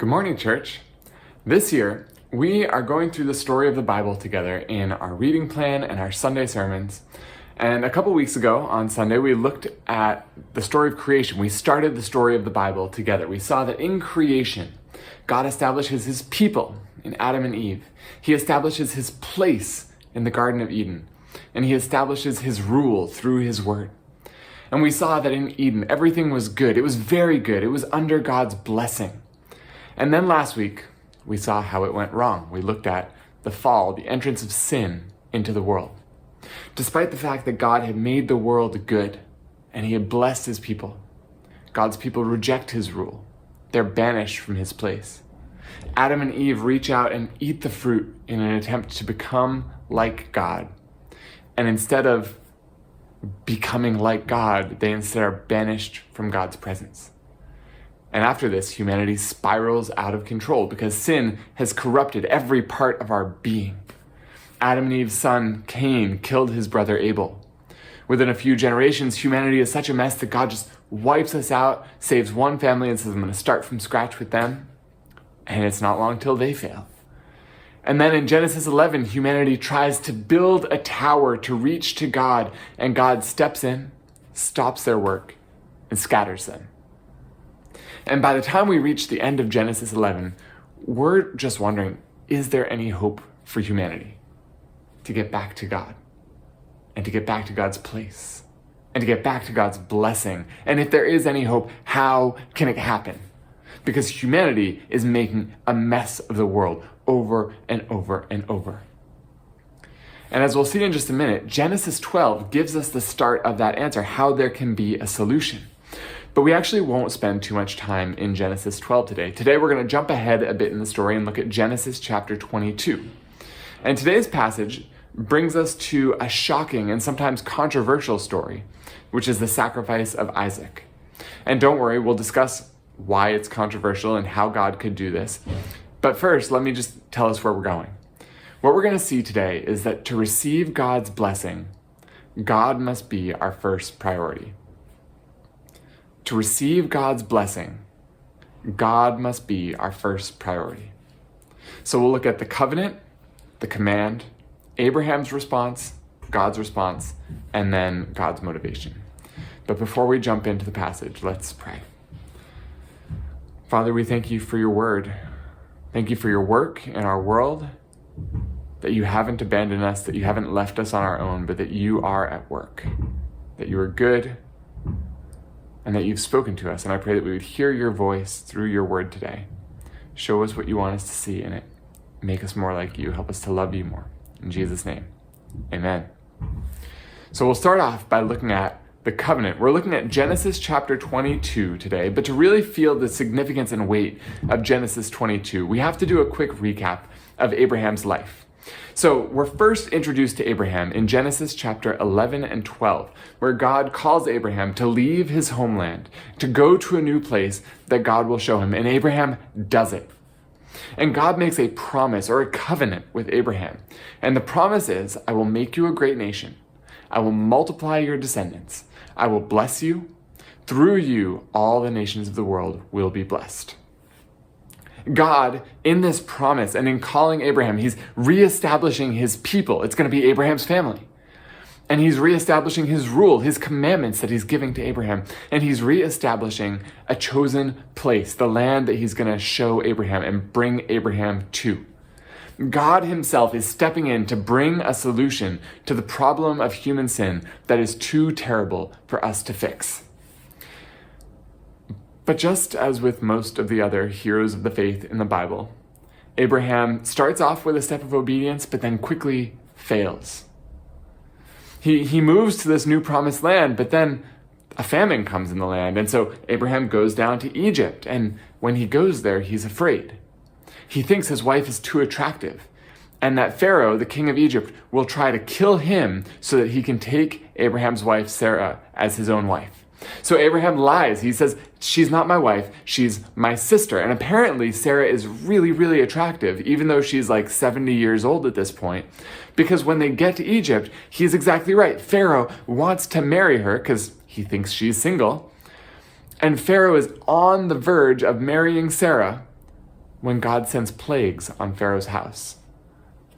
Good morning, church. This year, we are going through the story of the Bible together in our reading plan and our Sunday sermons. And a couple weeks ago on Sunday, we looked at the story of creation. We started the story of the Bible together. We saw that in creation, God establishes his people in Adam and Eve. He establishes his place in the Garden of Eden. And he establishes his rule through his word. And we saw that in Eden, everything was good. It was very good. It was under God's blessing. And then last week, we saw how it went wrong. We looked at the fall, the entrance of sin into the world. Despite the fact that God had made the world good and he had blessed his people, God's people reject his rule. They're banished from his place. Adam and Eve reach out and eat the fruit in an attempt to become like God. And instead of becoming like God, they instead are banished from God's presence. And after this, humanity spirals out of control because sin has corrupted every part of our being. Adam and Eve's son, Cain, killed his brother Abel. Within a few generations, humanity is such a mess that God just wipes us out, saves one family, and says, I'm going to start from scratch with them. And it's not long till they fail. And then in Genesis 11, humanity tries to build a tower to reach to God, and God steps in, stops their work, and scatters them. And by the time we reach the end of Genesis 11, we're just wondering is there any hope for humanity to get back to God and to get back to God's place and to get back to God's blessing? And if there is any hope, how can it happen? Because humanity is making a mess of the world over and over and over. And as we'll see in just a minute, Genesis 12 gives us the start of that answer how there can be a solution. But we actually won't spend too much time in Genesis 12 today. Today we're going to jump ahead a bit in the story and look at Genesis chapter 22. And today's passage brings us to a shocking and sometimes controversial story, which is the sacrifice of Isaac. And don't worry, we'll discuss why it's controversial and how God could do this. But first, let me just tell us where we're going. What we're going to see today is that to receive God's blessing, God must be our first priority to receive God's blessing, God must be our first priority. So we'll look at the covenant, the command, Abraham's response, God's response, and then God's motivation. But before we jump into the passage, let's pray. Father, we thank you for your word. Thank you for your work in our world, that you haven't abandoned us, that you haven't left us on our own, but that you are at work, that you are good, and that you've spoken to us. And I pray that we would hear your voice through your word today. Show us what you want us to see in it. Make us more like you. Help us to love you more. In Jesus' name, amen. So we'll start off by looking at the covenant. We're looking at Genesis chapter 22 today, but to really feel the significance and weight of Genesis 22, we have to do a quick recap of Abraham's life. So we're first introduced to Abraham in Genesis chapter 11 and 12, where God calls Abraham to leave his homeland, to go to a new place that God will show him. And Abraham does it. And God makes a promise or a covenant with Abraham. And the promise is, I will make you a great nation. I will multiply your descendants. I will bless you. Through you, all the nations of the world will be blessed. God, in this promise and in calling Abraham, he's reestablishing his people. It's going to be Abraham's family. And he's reestablishing his rule, his commandments that he's giving to Abraham. And he's reestablishing a chosen place, the land that he's going to show Abraham and bring Abraham to. God himself is stepping in to bring a solution to the problem of human sin that is too terrible for us to fix. But just as with most of the other heroes of the faith in the Bible, Abraham starts off with a step of obedience, but then quickly fails. He, he moves to this new promised land, but then a famine comes in the land. And so Abraham goes down to Egypt. And when he goes there, he's afraid. He thinks his wife is too attractive and that Pharaoh, the king of Egypt, will try to kill him so that he can take Abraham's wife, Sarah, as his own wife. So Abraham lies. He says, She's not my wife, she's my sister. And apparently, Sarah is really, really attractive, even though she's like 70 years old at this point. Because when they get to Egypt, he's exactly right. Pharaoh wants to marry her because he thinks she's single. And Pharaoh is on the verge of marrying Sarah when God sends plagues on Pharaoh's house.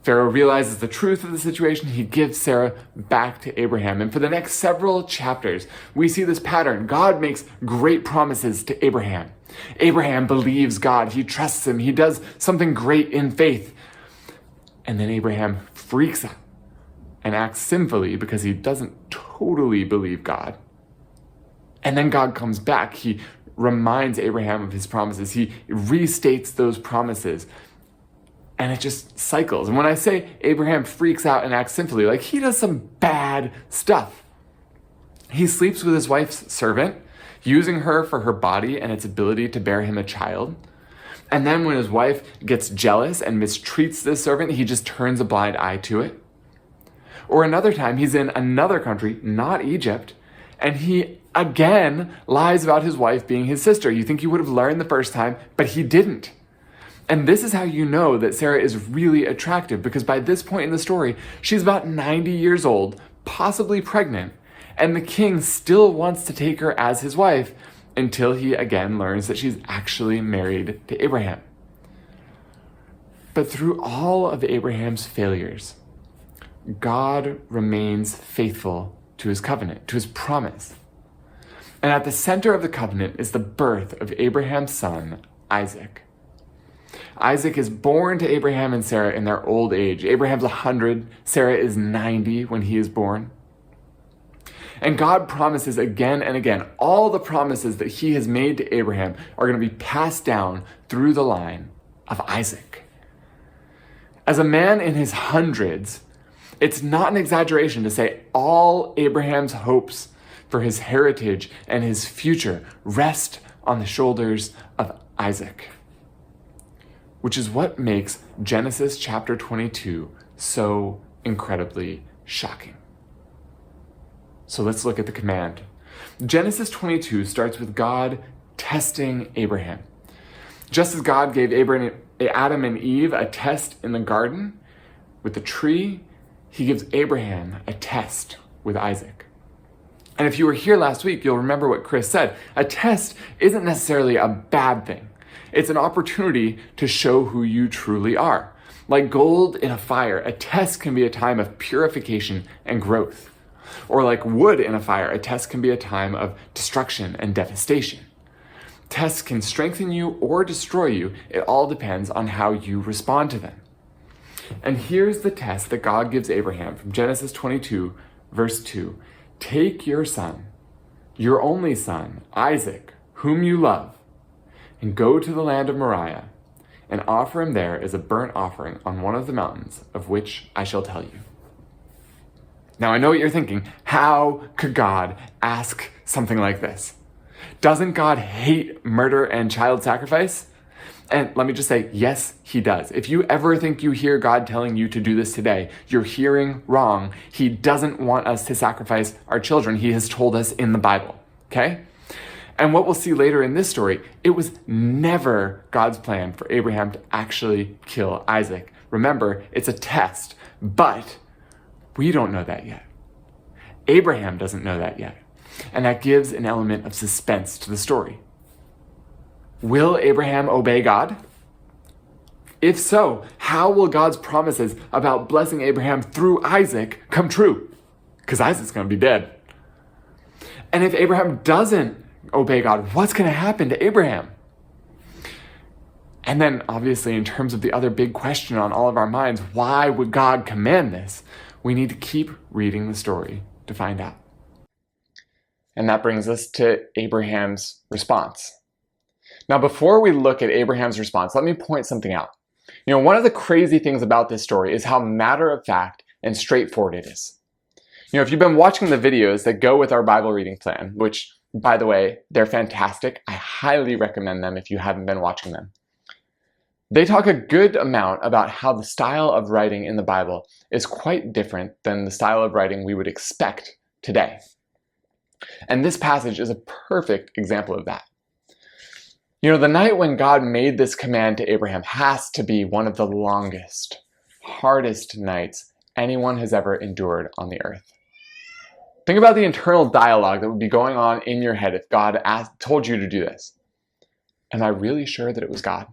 Pharaoh realizes the truth of the situation. He gives Sarah back to Abraham. And for the next several chapters, we see this pattern. God makes great promises to Abraham. Abraham believes God. He trusts him. He does something great in faith. And then Abraham freaks out and acts sinfully because he doesn't totally believe God. And then God comes back. He reminds Abraham of his promises. He restates those promises and it just cycles. And when I say Abraham freaks out and acts sinfully, like he does some bad stuff. He sleeps with his wife's servant, using her for her body and its ability to bear him a child. And then when his wife gets jealous and mistreats this servant, he just turns a blind eye to it. Or another time, he's in another country, not Egypt, and he again lies about his wife being his sister. You think he would have learned the first time, but he didn't. And this is how you know that Sarah is really attractive because by this point in the story, she's about 90 years old, possibly pregnant, and the king still wants to take her as his wife until he again learns that she's actually married to Abraham. But through all of Abraham's failures, God remains faithful to his covenant, to his promise. And at the center of the covenant is the birth of Abraham's son, Isaac. Isaac is born to Abraham and Sarah in their old age. Abraham's 100, Sarah is 90 when he is born. And God promises again and again, all the promises that he has made to Abraham are going to be passed down through the line of Isaac. As a man in his hundreds, it's not an exaggeration to say all Abraham's hopes for his heritage and his future rest on the shoulders of Isaac which is what makes Genesis chapter 22 so incredibly shocking. So let's look at the command. Genesis 22 starts with God testing Abraham. Just as God gave Abraham, Adam and Eve a test in the garden with the tree, he gives Abraham a test with Isaac. And if you were here last week, you'll remember what Chris said. A test isn't necessarily a bad thing. It's an opportunity to show who you truly are. Like gold in a fire, a test can be a time of purification and growth. Or like wood in a fire, a test can be a time of destruction and devastation. Tests can strengthen you or destroy you. It all depends on how you respond to them. And here's the test that God gives Abraham from Genesis 22, verse 2 Take your son, your only son, Isaac, whom you love and go to the land of Moriah, and offer him there as a burnt offering on one of the mountains of which I shall tell you. Now I know what you're thinking. How could God ask something like this? Doesn't God hate murder and child sacrifice? And let me just say, yes, he does. If you ever think you hear God telling you to do this today, you're hearing wrong. He doesn't want us to sacrifice our children. He has told us in the Bible. Okay? And what we'll see later in this story, it was never God's plan for Abraham to actually kill Isaac. Remember, it's a test, but we don't know that yet. Abraham doesn't know that yet. And that gives an element of suspense to the story. Will Abraham obey God? If so, how will God's promises about blessing Abraham through Isaac come true? Because Isaac's going to be dead. And if Abraham doesn't obey God, what's going to happen to Abraham? And then, obviously, in terms of the other big question on all of our minds, why would God command this? We need to keep reading the story to find out. And that brings us to Abraham's response. Now, before we look at Abraham's response, let me point something out. You know, one of the crazy things about this story is how matter of fact and straightforward it is. You know, if you've been watching the videos that go with our Bible reading plan, which by the way, they're fantastic. I highly recommend them if you haven't been watching them. They talk a good amount about how the style of writing in the Bible is quite different than the style of writing we would expect today. And this passage is a perfect example of that. You know, the night when God made this command to Abraham has to be one of the longest, hardest nights anyone has ever endured on the earth. Think about the internal dialogue that would be going on in your head if God asked, told you to do this. Am I really sure that it was God?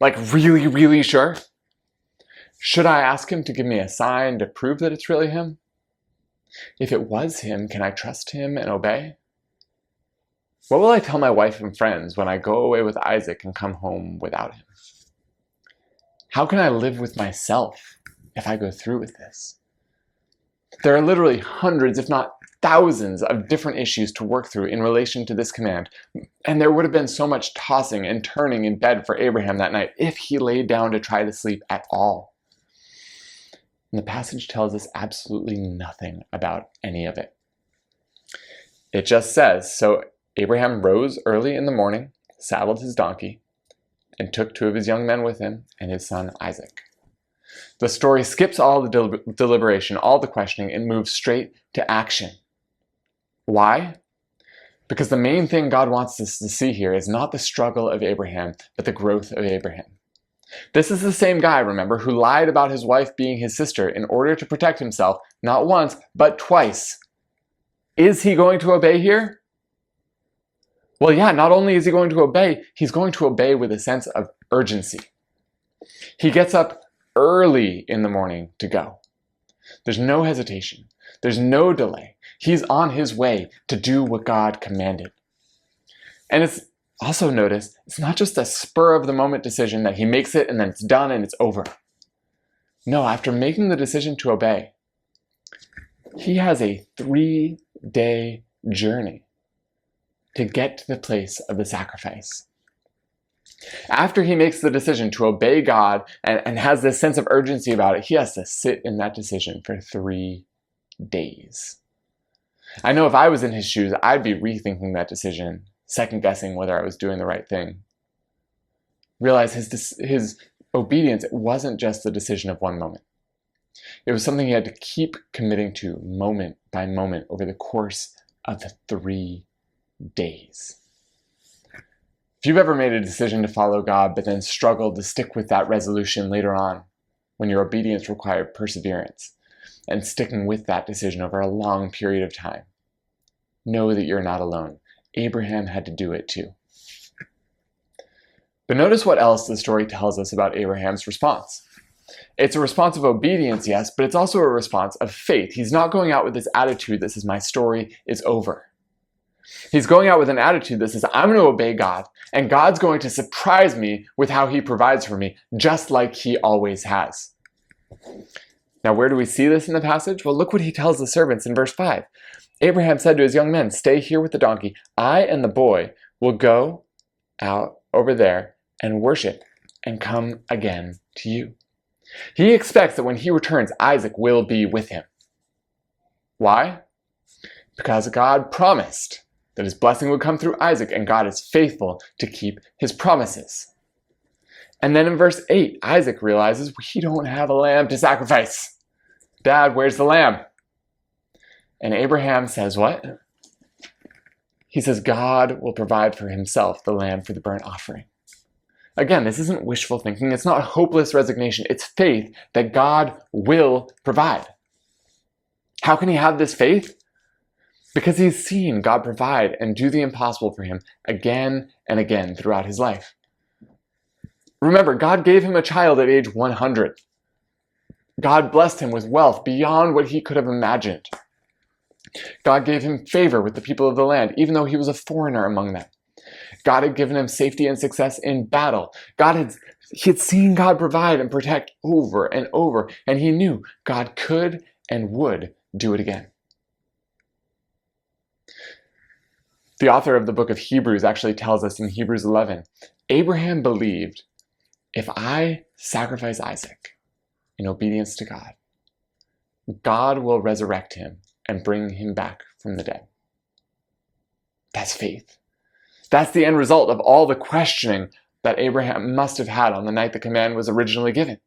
Like, really, really sure? Should I ask him to give me a sign to prove that it's really him? If it was him, can I trust him and obey? What will I tell my wife and friends when I go away with Isaac and come home without him? How can I live with myself if I go through with this? There are literally hundreds, if not thousands, of different issues to work through in relation to this command, and there would have been so much tossing and turning in bed for Abraham that night if he laid down to try to sleep at all. And the passage tells us absolutely nothing about any of it. It just says So Abraham rose early in the morning, saddled his donkey, and took two of his young men with him and his son Isaac. The story skips all the del- deliberation, all the questioning, and moves straight to action. Why? Because the main thing God wants us to see here is not the struggle of Abraham, but the growth of Abraham. This is the same guy, remember, who lied about his wife being his sister in order to protect himself, not once, but twice. Is he going to obey here? Well, yeah, not only is he going to obey, he's going to obey with a sense of urgency. He gets up early in the morning to go. There's no hesitation, there's no delay. He's on his way to do what God commanded. And it's also notice it's not just a spur of the moment decision that he makes it and then it's done and it's over. No, after making the decision to obey, he has a three day journey to get to the place of the sacrifice. After he makes the decision to obey God and, and has this sense of urgency about it, he has to sit in that decision for three days. I know if I was in his shoes, I'd be rethinking that decision, second guessing whether I was doing the right thing. Realize his, his obedience wasn't just the decision of one moment. It was something he had to keep committing to moment by moment over the course of the three days. If you've ever made a decision to follow God but then struggled to stick with that resolution later on, when your obedience required perseverance, and sticking with that decision over a long period of time, know that you're not alone. Abraham had to do it too. But notice what else the story tells us about Abraham's response. It's a response of obedience, yes, but it's also a response of faith. He's not going out with this attitude that says, My story is over. He's going out with an attitude that says, I'm going to obey God, and God's going to surprise me with how he provides for me, just like he always has. Now, where do we see this in the passage? Well, look what he tells the servants in verse 5. Abraham said to his young men, Stay here with the donkey. I and the boy will go out over there and worship and come again to you. He expects that when he returns, Isaac will be with him. Why? Because God promised that his blessing would come through Isaac, and God is faithful to keep his promises. And then in verse 8, Isaac realizes we don't have a lamb to sacrifice. Dad, where's the lamb? And Abraham says, What? He says, God will provide for himself the lamb for the burnt offering. Again, this isn't wishful thinking. It's not hopeless resignation. It's faith that God will provide. How can he have this faith? Because he's seen God provide and do the impossible for him again and again throughout his life. Remember, God gave him a child at age 100. God blessed him with wealth beyond what he could have imagined. God gave him favor with the people of the land, even though he was a foreigner among them. God had given him safety and success in battle. God had he had seen God provide and protect over and over, and he knew God could and would do it again. The author of the book of Hebrews actually tells us in Hebrews 11 Abraham believed if I sacrifice Isaac in obedience to God, God will resurrect him and bring him back from the dead. That's faith. That's the end result of all the questioning that Abraham must have had on the night the command was originally given.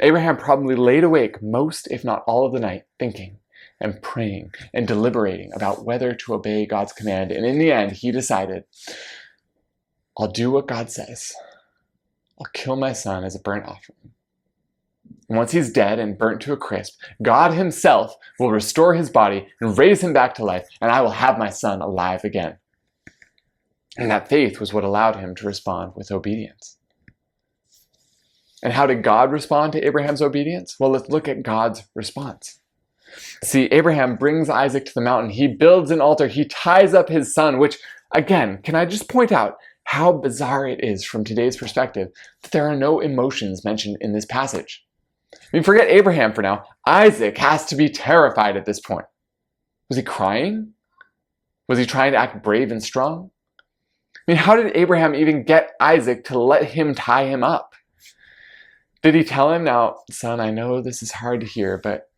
Abraham probably laid awake most, if not all, of the night thinking, and praying and deliberating about whether to obey God's command. And in the end, he decided, I'll do what God says. I'll kill my son as a burnt offering. And once he's dead and burnt to a crisp, God himself will restore his body and raise him back to life, and I will have my son alive again. And that faith was what allowed him to respond with obedience. And how did God respond to Abraham's obedience? Well, let's look at God's response. See, Abraham brings Isaac to the mountain. He builds an altar. He ties up his son, which, again, can I just point out how bizarre it is from today's perspective that there are no emotions mentioned in this passage? I mean, forget Abraham for now. Isaac has to be terrified at this point. Was he crying? Was he trying to act brave and strong? I mean, how did Abraham even get Isaac to let him tie him up? Did he tell him, now, son, I know this is hard to hear, but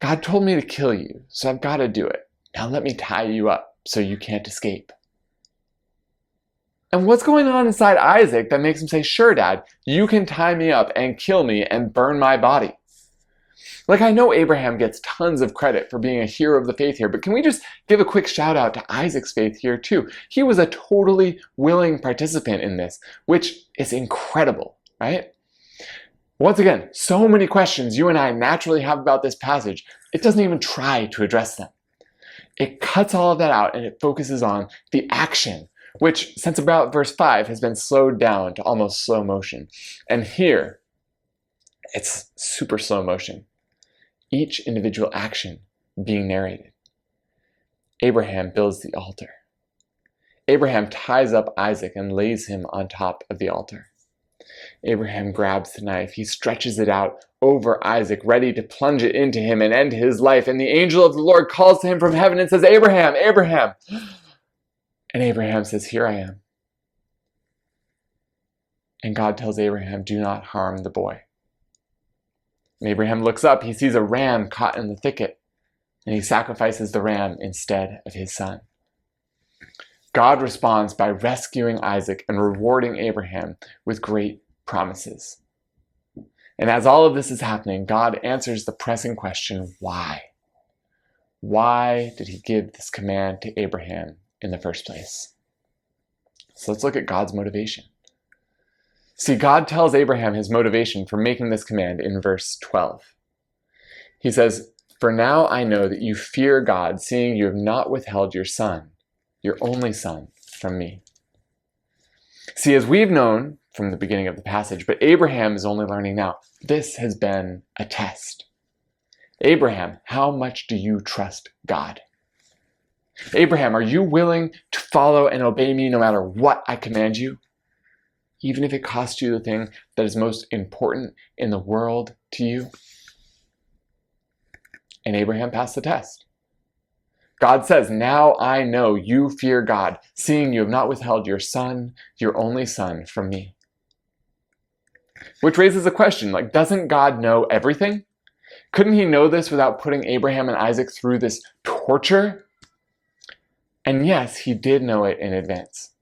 God told me to kill you, so I've got to do it. Now let me tie you up so you can't escape. And what's going on inside Isaac that makes him say, Sure, Dad, you can tie me up and kill me and burn my body? Like, I know Abraham gets tons of credit for being a hero of the faith here, but can we just give a quick shout out to Isaac's faith here, too? He was a totally willing participant in this, which is incredible, right? Once again, so many questions you and I naturally have about this passage, it doesn't even try to address them. It cuts all of that out and it focuses on the action, which, since about verse 5, has been slowed down to almost slow motion. And here, it's super slow motion. Each individual action being narrated. Abraham builds the altar. Abraham ties up Isaac and lays him on top of the altar. Abraham grabs the knife. He stretches it out over Isaac, ready to plunge it into him and end his life. And the angel of the Lord calls to him from heaven and says, Abraham, Abraham. And Abraham says, Here I am. And God tells Abraham, Do not harm the boy. And Abraham looks up. He sees a ram caught in the thicket, and he sacrifices the ram instead of his son. God responds by rescuing Isaac and rewarding Abraham with great promises. And as all of this is happening, God answers the pressing question why? Why did he give this command to Abraham in the first place? So let's look at God's motivation. See, God tells Abraham his motivation for making this command in verse 12. He says, For now I know that you fear God, seeing you have not withheld your son, your only son, from me. See, as we've known from the beginning of the passage, but Abraham is only learning now. This has been a test. Abraham, how much do you trust God? Abraham, are you willing to follow and obey me no matter what I command you? Even if it costs you the thing that is most important in the world to you? And Abraham passed the test. God says, Now I know you fear God, seeing you have not withheld your son, your only son, from me. Which raises a question like, doesn't God know everything? Couldn't he know this without putting Abraham and Isaac through this torture? And yes, he did know it in advance.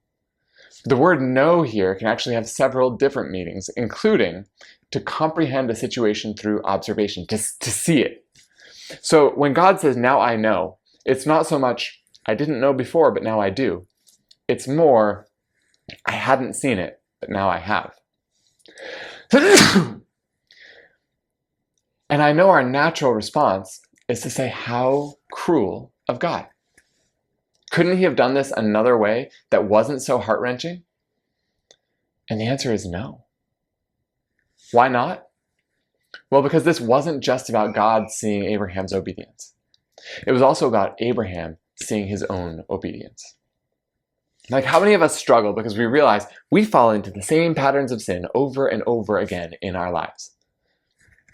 The word know here can actually have several different meanings, including to comprehend a situation through observation, to, to see it. So when God says, Now I know, it's not so much, I didn't know before, but now I do. It's more, I hadn't seen it, but now I have. and I know our natural response is to say, How cruel of God. Couldn't he have done this another way that wasn't so heart wrenching? And the answer is no. Why not? Well, because this wasn't just about God seeing Abraham's obedience, it was also about Abraham seeing his own obedience. Like, how many of us struggle because we realize we fall into the same patterns of sin over and over again in our lives?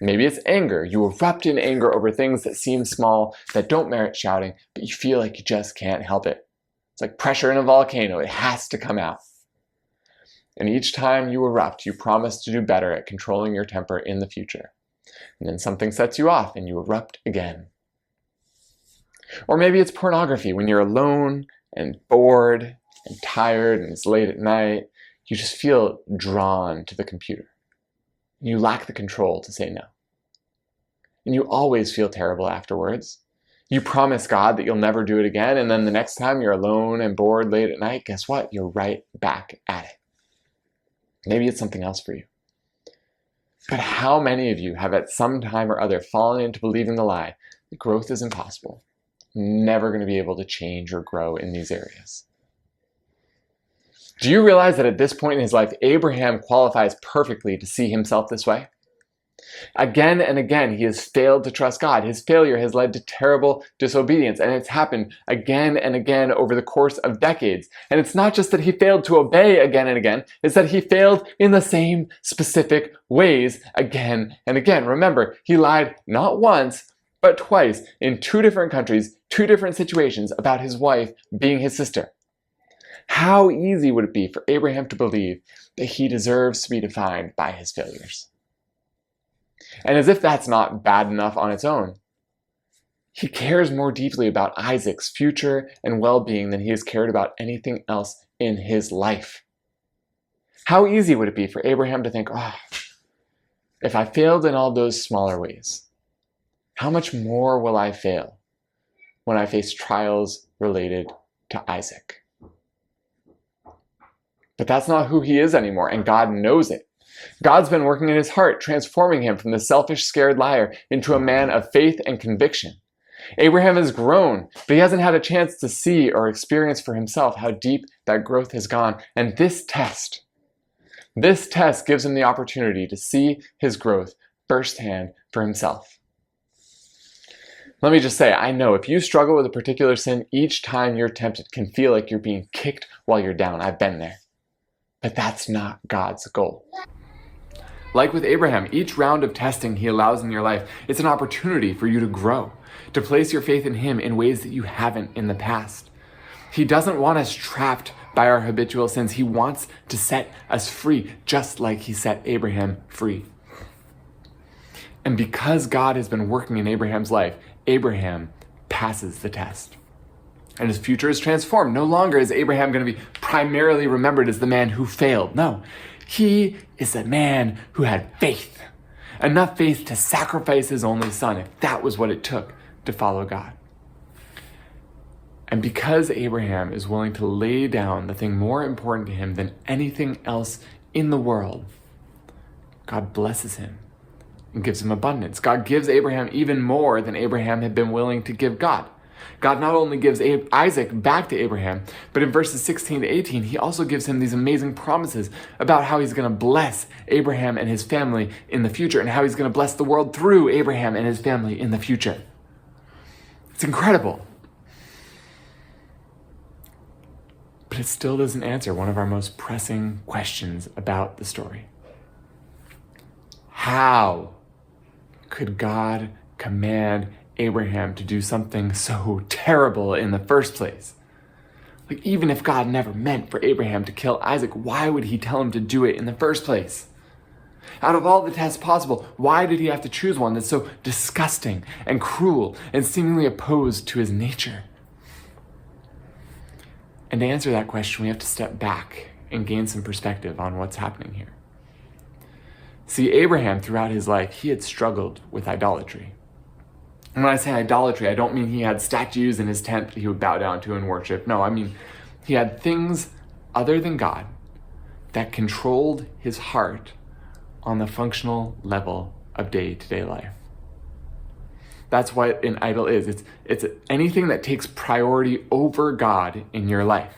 Maybe it's anger. You erupt in anger over things that seem small, that don't merit shouting, but you feel like you just can't help it. It's like pressure in a volcano, it has to come out. And each time you erupt, you promise to do better at controlling your temper in the future. And then something sets you off and you erupt again. Or maybe it's pornography when you're alone and bored and tired and it's late at night, you just feel drawn to the computer. You lack the control to say no. And you always feel terrible afterwards. You promise God that you'll never do it again, and then the next time you're alone and bored late at night, guess what? You're right back at it. Maybe it's something else for you. But how many of you have at some time or other fallen into believing the lie that growth is impossible? Never going to be able to change or grow in these areas. Do you realize that at this point in his life, Abraham qualifies perfectly to see himself this way? Again and again, he has failed to trust God. His failure has led to terrible disobedience, and it's happened again and again over the course of decades. And it's not just that he failed to obey again and again, it's that he failed in the same specific ways again and again. Remember, he lied not once, but twice in two different countries, two different situations about his wife being his sister. How easy would it be for Abraham to believe that he deserves to be defined by his failures? And as if that's not bad enough on its own, he cares more deeply about Isaac's future and well being than he has cared about anything else in his life. How easy would it be for Abraham to think, oh, if I failed in all those smaller ways, how much more will I fail when I face trials related to Isaac? But that's not who he is anymore, and God knows it. God's been working in his heart, transforming him from the selfish, scared liar into a man of faith and conviction. Abraham has grown, but he hasn't had a chance to see or experience for himself how deep that growth has gone. And this test, this test gives him the opportunity to see his growth firsthand for himself. Let me just say, I know if you struggle with a particular sin, each time you're tempted can feel like you're being kicked while you're down. I've been there. But that's not God's goal. Like with Abraham, each round of testing he allows in your life, it's an opportunity for you to grow, to place your faith in him in ways that you haven't in the past. He doesn't want us trapped by our habitual sins. He wants to set us free, just like he set Abraham free. And because God has been working in Abraham's life, Abraham passes the test. And his future is transformed. No longer is Abraham going to be primarily remembered as the man who failed. No, he is a man who had faith, enough faith to sacrifice his only son if that was what it took to follow God. And because Abraham is willing to lay down the thing more important to him than anything else in the world, God blesses him and gives him abundance. God gives Abraham even more than Abraham had been willing to give God. God not only gives Isaac back to Abraham, but in verses 16 to 18, he also gives him these amazing promises about how he's going to bless Abraham and his family in the future and how he's going to bless the world through Abraham and his family in the future. It's incredible. But it still doesn't answer one of our most pressing questions about the story. How could God command Abraham to do something so terrible in the first place. Like, even if God never meant for Abraham to kill Isaac, why would he tell him to do it in the first place? Out of all the tests possible, why did he have to choose one that's so disgusting and cruel and seemingly opposed to his nature? And to answer that question, we have to step back and gain some perspective on what's happening here. See, Abraham, throughout his life, he had struggled with idolatry. And when I say idolatry, I don't mean he had statues in his tent that he would bow down to and worship. No, I mean he had things other than God that controlled his heart on the functional level of day to day life. That's what an idol is. It's, it's anything that takes priority over God in your life.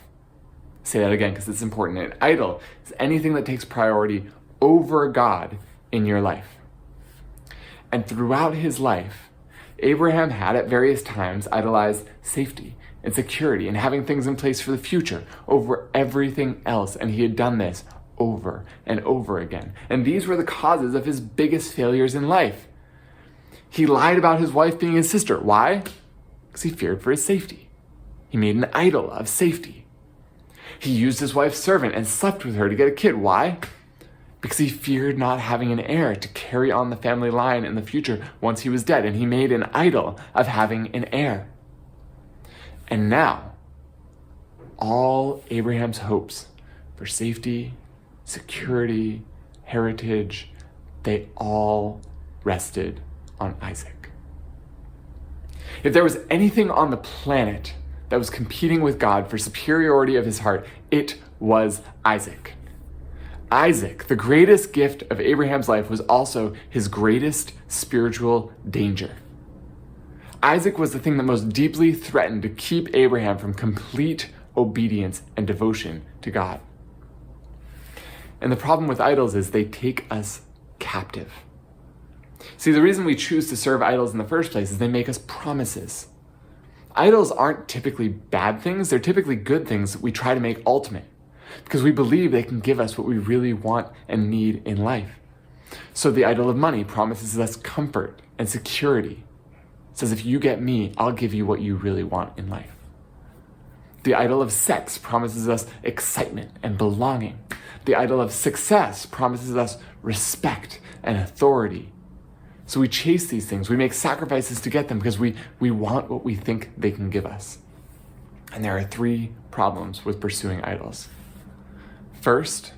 Say that again because it's important. An idol is anything that takes priority over God in your life. And throughout his life, Abraham had at various times idolized safety and security and having things in place for the future over everything else, and he had done this over and over again. And these were the causes of his biggest failures in life. He lied about his wife being his sister. Why? Because he feared for his safety. He made an idol of safety. He used his wife's servant and slept with her to get a kid. Why? Because he feared not having an heir to carry on the family line in the future once he was dead, and he made an idol of having an heir. And now, all Abraham's hopes for safety, security, heritage, they all rested on Isaac. If there was anything on the planet that was competing with God for superiority of his heart, it was Isaac. Isaac, the greatest gift of Abraham's life, was also his greatest spiritual danger. Isaac was the thing that most deeply threatened to keep Abraham from complete obedience and devotion to God. And the problem with idols is they take us captive. See, the reason we choose to serve idols in the first place is they make us promises. Idols aren't typically bad things, they're typically good things we try to make ultimate because we believe they can give us what we really want and need in life. So the idol of money promises us comfort and security. It says, if you get me, I'll give you what you really want in life. The idol of sex promises us excitement and belonging. The idol of success promises us respect and authority. So we chase these things. We make sacrifices to get them because we, we want what we think they can give us. And there are three problems with pursuing idols. First,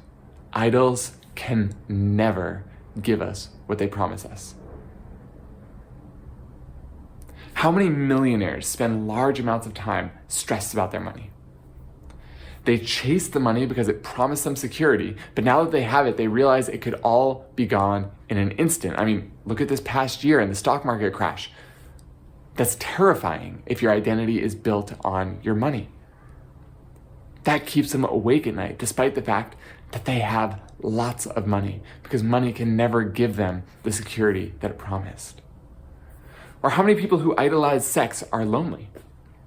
idols can never give us what they promise us. How many millionaires spend large amounts of time stressed about their money? They chase the money because it promised them security, but now that they have it, they realize it could all be gone in an instant. I mean, look at this past year and the stock market crash. That's terrifying if your identity is built on your money. That keeps them awake at night, despite the fact that they have lots of money, because money can never give them the security that it promised. Or how many people who idolize sex are lonely?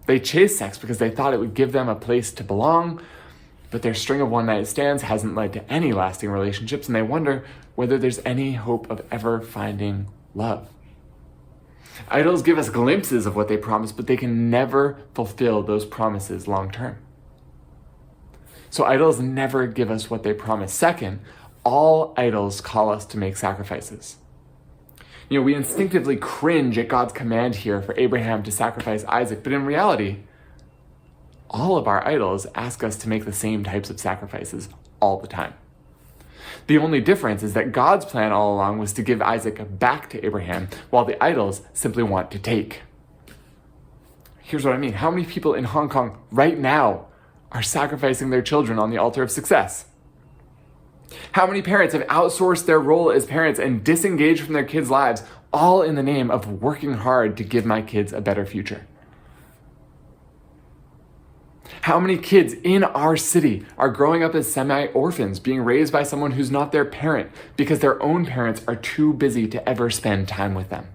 They chase sex because they thought it would give them a place to belong, but their string of one night stands hasn't led to any lasting relationships, and they wonder whether there's any hope of ever finding love. Idols give us glimpses of what they promise, but they can never fulfill those promises long term. So idols never give us what they promise. Second, all idols call us to make sacrifices. You know, we instinctively cringe at God's command here for Abraham to sacrifice Isaac, but in reality, all of our idols ask us to make the same types of sacrifices all the time. The only difference is that God's plan all along was to give Isaac back to Abraham, while the idols simply want to take. Here's what I mean. How many people in Hong Kong right now are sacrificing their children on the altar of success? How many parents have outsourced their role as parents and disengaged from their kids' lives, all in the name of working hard to give my kids a better future? How many kids in our city are growing up as semi orphans, being raised by someone who's not their parent because their own parents are too busy to ever spend time with them?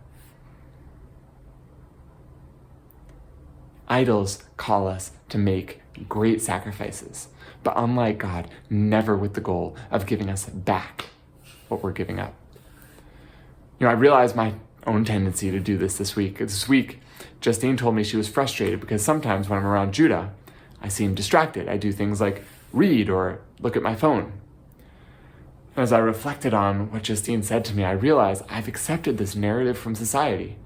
Idols call us to make great sacrifices, but unlike God, never with the goal of giving us back what we're giving up. You know, I realized my own tendency to do this this week. This week, Justine told me she was frustrated because sometimes when I'm around Judah, I seem distracted. I do things like read or look at my phone. As I reflected on what Justine said to me, I realized I've accepted this narrative from society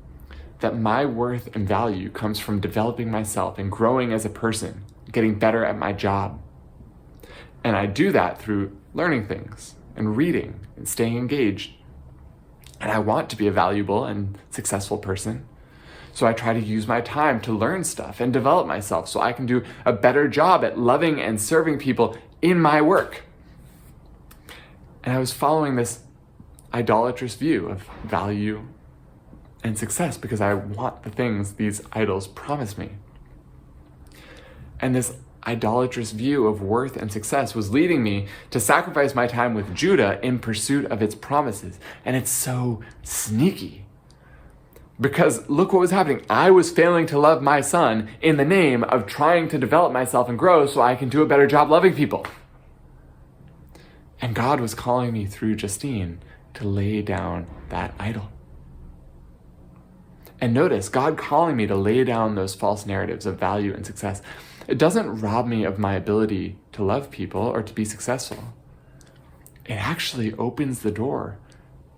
that my worth and value comes from developing myself and growing as a person getting better at my job. And I do that through learning things and reading and staying engaged. And I want to be a valuable and successful person. So I try to use my time to learn stuff and develop myself so I can do a better job at loving and serving people in my work. And I was following this idolatrous view of value and success because I want the things these idols promise me. And this idolatrous view of worth and success was leading me to sacrifice my time with Judah in pursuit of its promises. And it's so sneaky. Because look what was happening. I was failing to love my son in the name of trying to develop myself and grow so I can do a better job loving people. And God was calling me through Justine to lay down that idol. And notice, God calling me to lay down those false narratives of value and success it doesn't rob me of my ability to love people or to be successful. It actually opens the door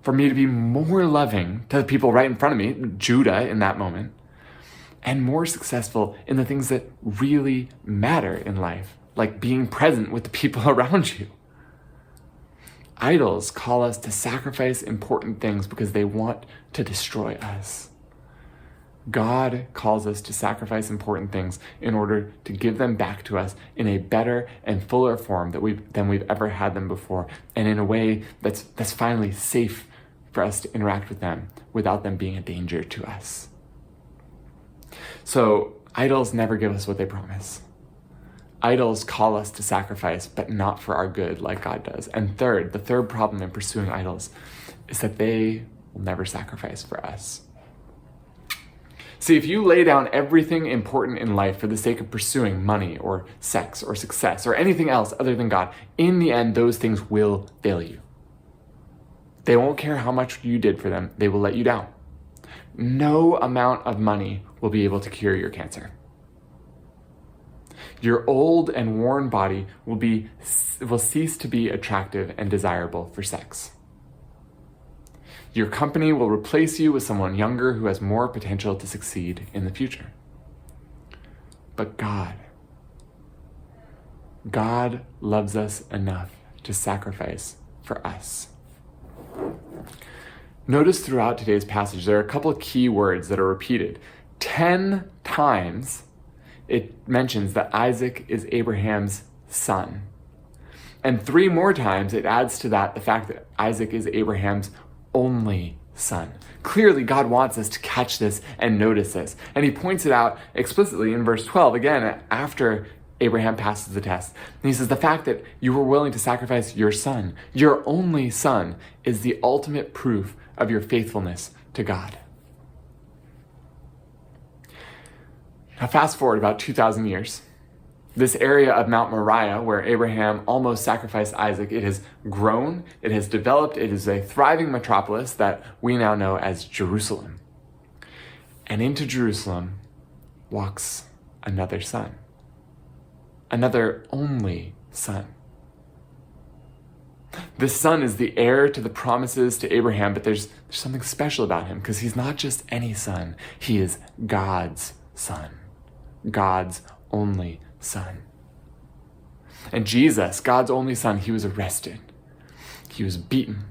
for me to be more loving to the people right in front of me, Judah in that moment, and more successful in the things that really matter in life, like being present with the people around you. Idols call us to sacrifice important things because they want to destroy us. God calls us to sacrifice important things in order to give them back to us in a better and fuller form that we've, than we've ever had them before, and in a way that's, that's finally safe for us to interact with them without them being a danger to us. So, idols never give us what they promise. Idols call us to sacrifice, but not for our good like God does. And third, the third problem in pursuing idols is that they will never sacrifice for us. See, if you lay down everything important in life for the sake of pursuing money or sex or success or anything else other than God, in the end, those things will fail you. They won't care how much you did for them, they will let you down. No amount of money will be able to cure your cancer. Your old and worn body will, be, will cease to be attractive and desirable for sex. Your company will replace you with someone younger who has more potential to succeed in the future. But God, God loves us enough to sacrifice for us. Notice throughout today's passage, there are a couple key words that are repeated. Ten times it mentions that Isaac is Abraham's son. And three more times it adds to that the fact that Isaac is Abraham's only son. Clearly, God wants us to catch this and notice this. And he points it out explicitly in verse 12, again, after Abraham passes the test. And he says, The fact that you were willing to sacrifice your son, your only son, is the ultimate proof of your faithfulness to God. Now, fast forward about 2,000 years. This area of Mount Moriah, where Abraham almost sacrificed Isaac, it has grown, it has developed, it is a thriving metropolis that we now know as Jerusalem. And into Jerusalem walks another son, another only son. This son is the heir to the promises to Abraham, but there's, there's something special about him because he's not just any son, he is God's son, God's only son. And Jesus, God's only son, he was arrested. He was beaten.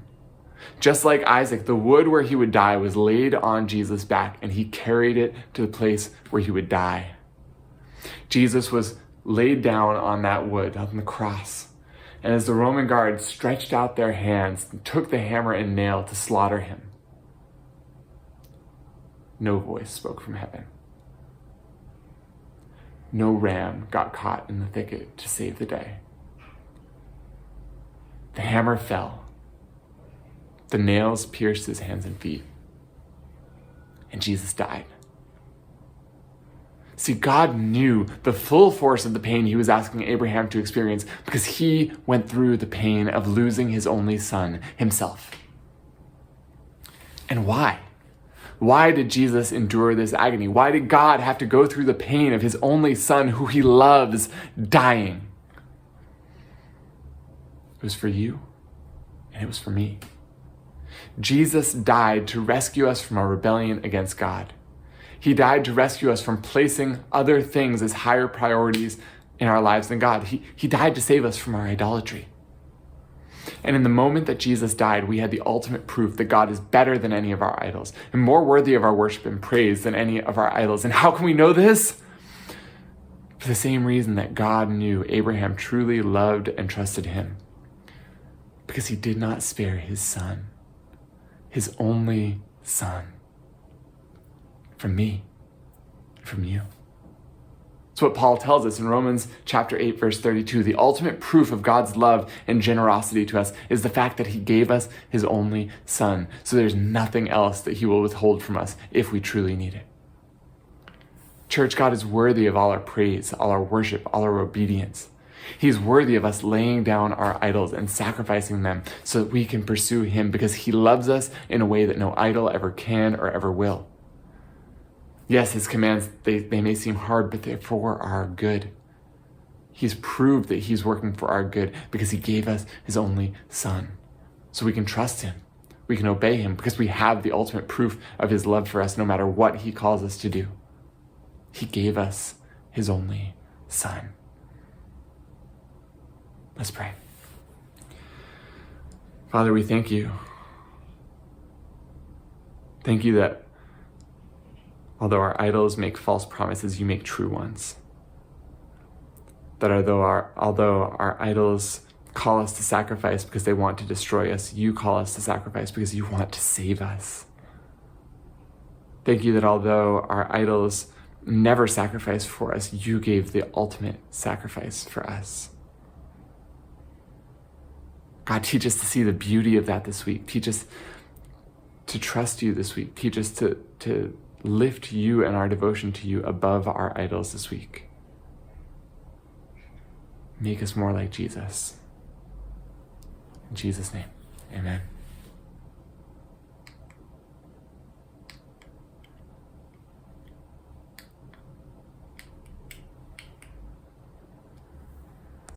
Just like Isaac, the wood where he would die was laid on Jesus' back, and he carried it to the place where he would die. Jesus was laid down on that wood, on the cross. And as the Roman guards stretched out their hands and took the hammer and nail to slaughter him, no voice spoke from heaven no ram got caught in the thicket to save the day. The hammer fell. The nails pierced his hands and feet. And Jesus died. See, God knew the full force of the pain he was asking Abraham to experience because he went through the pain of losing his only son himself. And why? Why did Jesus endure this agony? Why did God have to go through the pain of his only son who he loves dying? It was for you, and it was for me. Jesus died to rescue us from our rebellion against God. He died to rescue us from placing other things as higher priorities in our lives than God. He, he died to save us from our idolatry. And in the moment that Jesus died, we had the ultimate proof that God is better than any of our idols and more worthy of our worship and praise than any of our idols. And how can we know this? For the same reason that God knew Abraham truly loved and trusted him. Because he did not spare his son, his only son, from me, from you. It's what Paul tells us in Romans chapter 8 verse 32. The ultimate proof of God's love and generosity to us is the fact that he gave us his only son. So there's nothing else that he will withhold from us if we truly need it. Church, God is worthy of all our praise, all our worship, all our obedience. He's worthy of us laying down our idols and sacrificing them so that we can pursue him because he loves us in a way that no idol ever can or ever will. Yes, his commands, they, they may seem hard, but they're for our good. He's proved that he's working for our good because he gave us his only son. So we can trust him. We can obey him because we have the ultimate proof of his love for us no matter what he calls us to do. He gave us his only son. Let's pray. Father, we thank you. Thank you that Although our idols make false promises, you make true ones. That although our, although our idols call us to sacrifice because they want to destroy us, you call us to sacrifice because you want to save us. Thank you that although our idols never sacrificed for us. You gave the ultimate sacrifice for us. God, teach us to see the beauty of that this week. Teach us to trust you this week. Teach us to, to lift you and our devotion to you above our idols this week. Make us more like Jesus. In Jesus' name, amen.